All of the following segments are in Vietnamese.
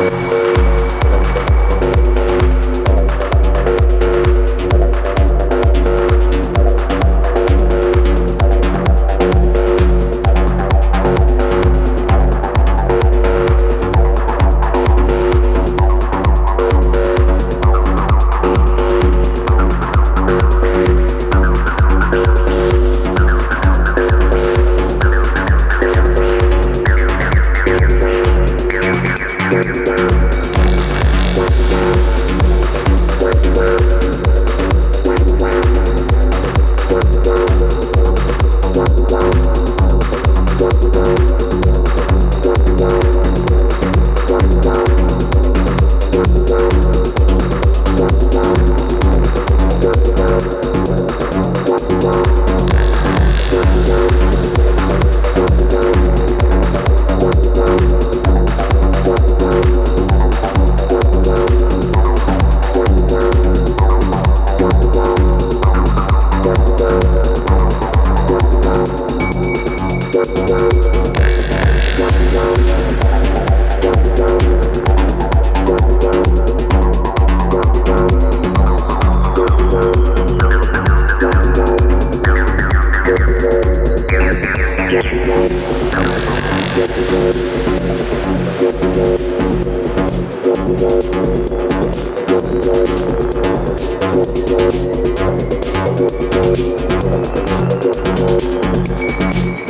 Thank Yeah.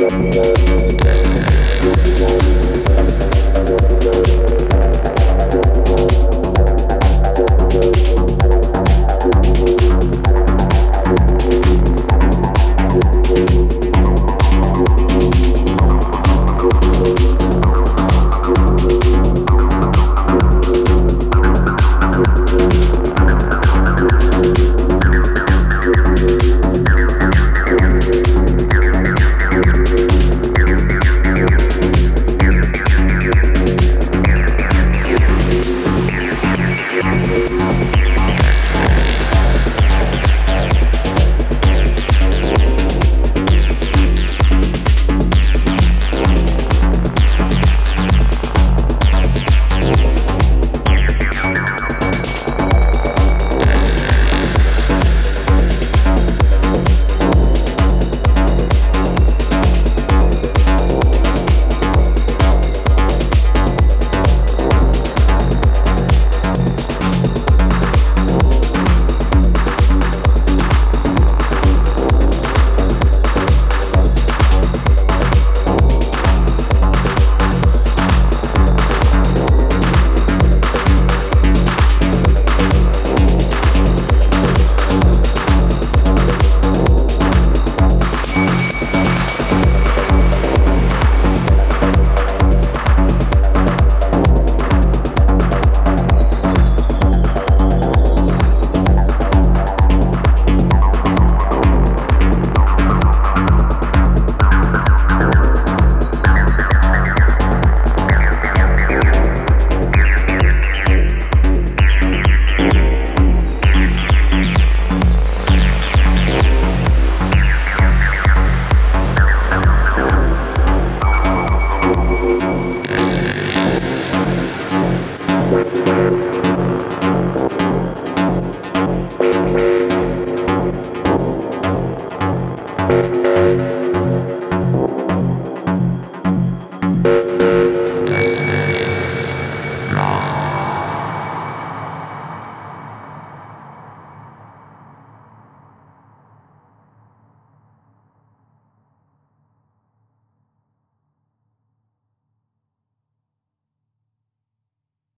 Gracias.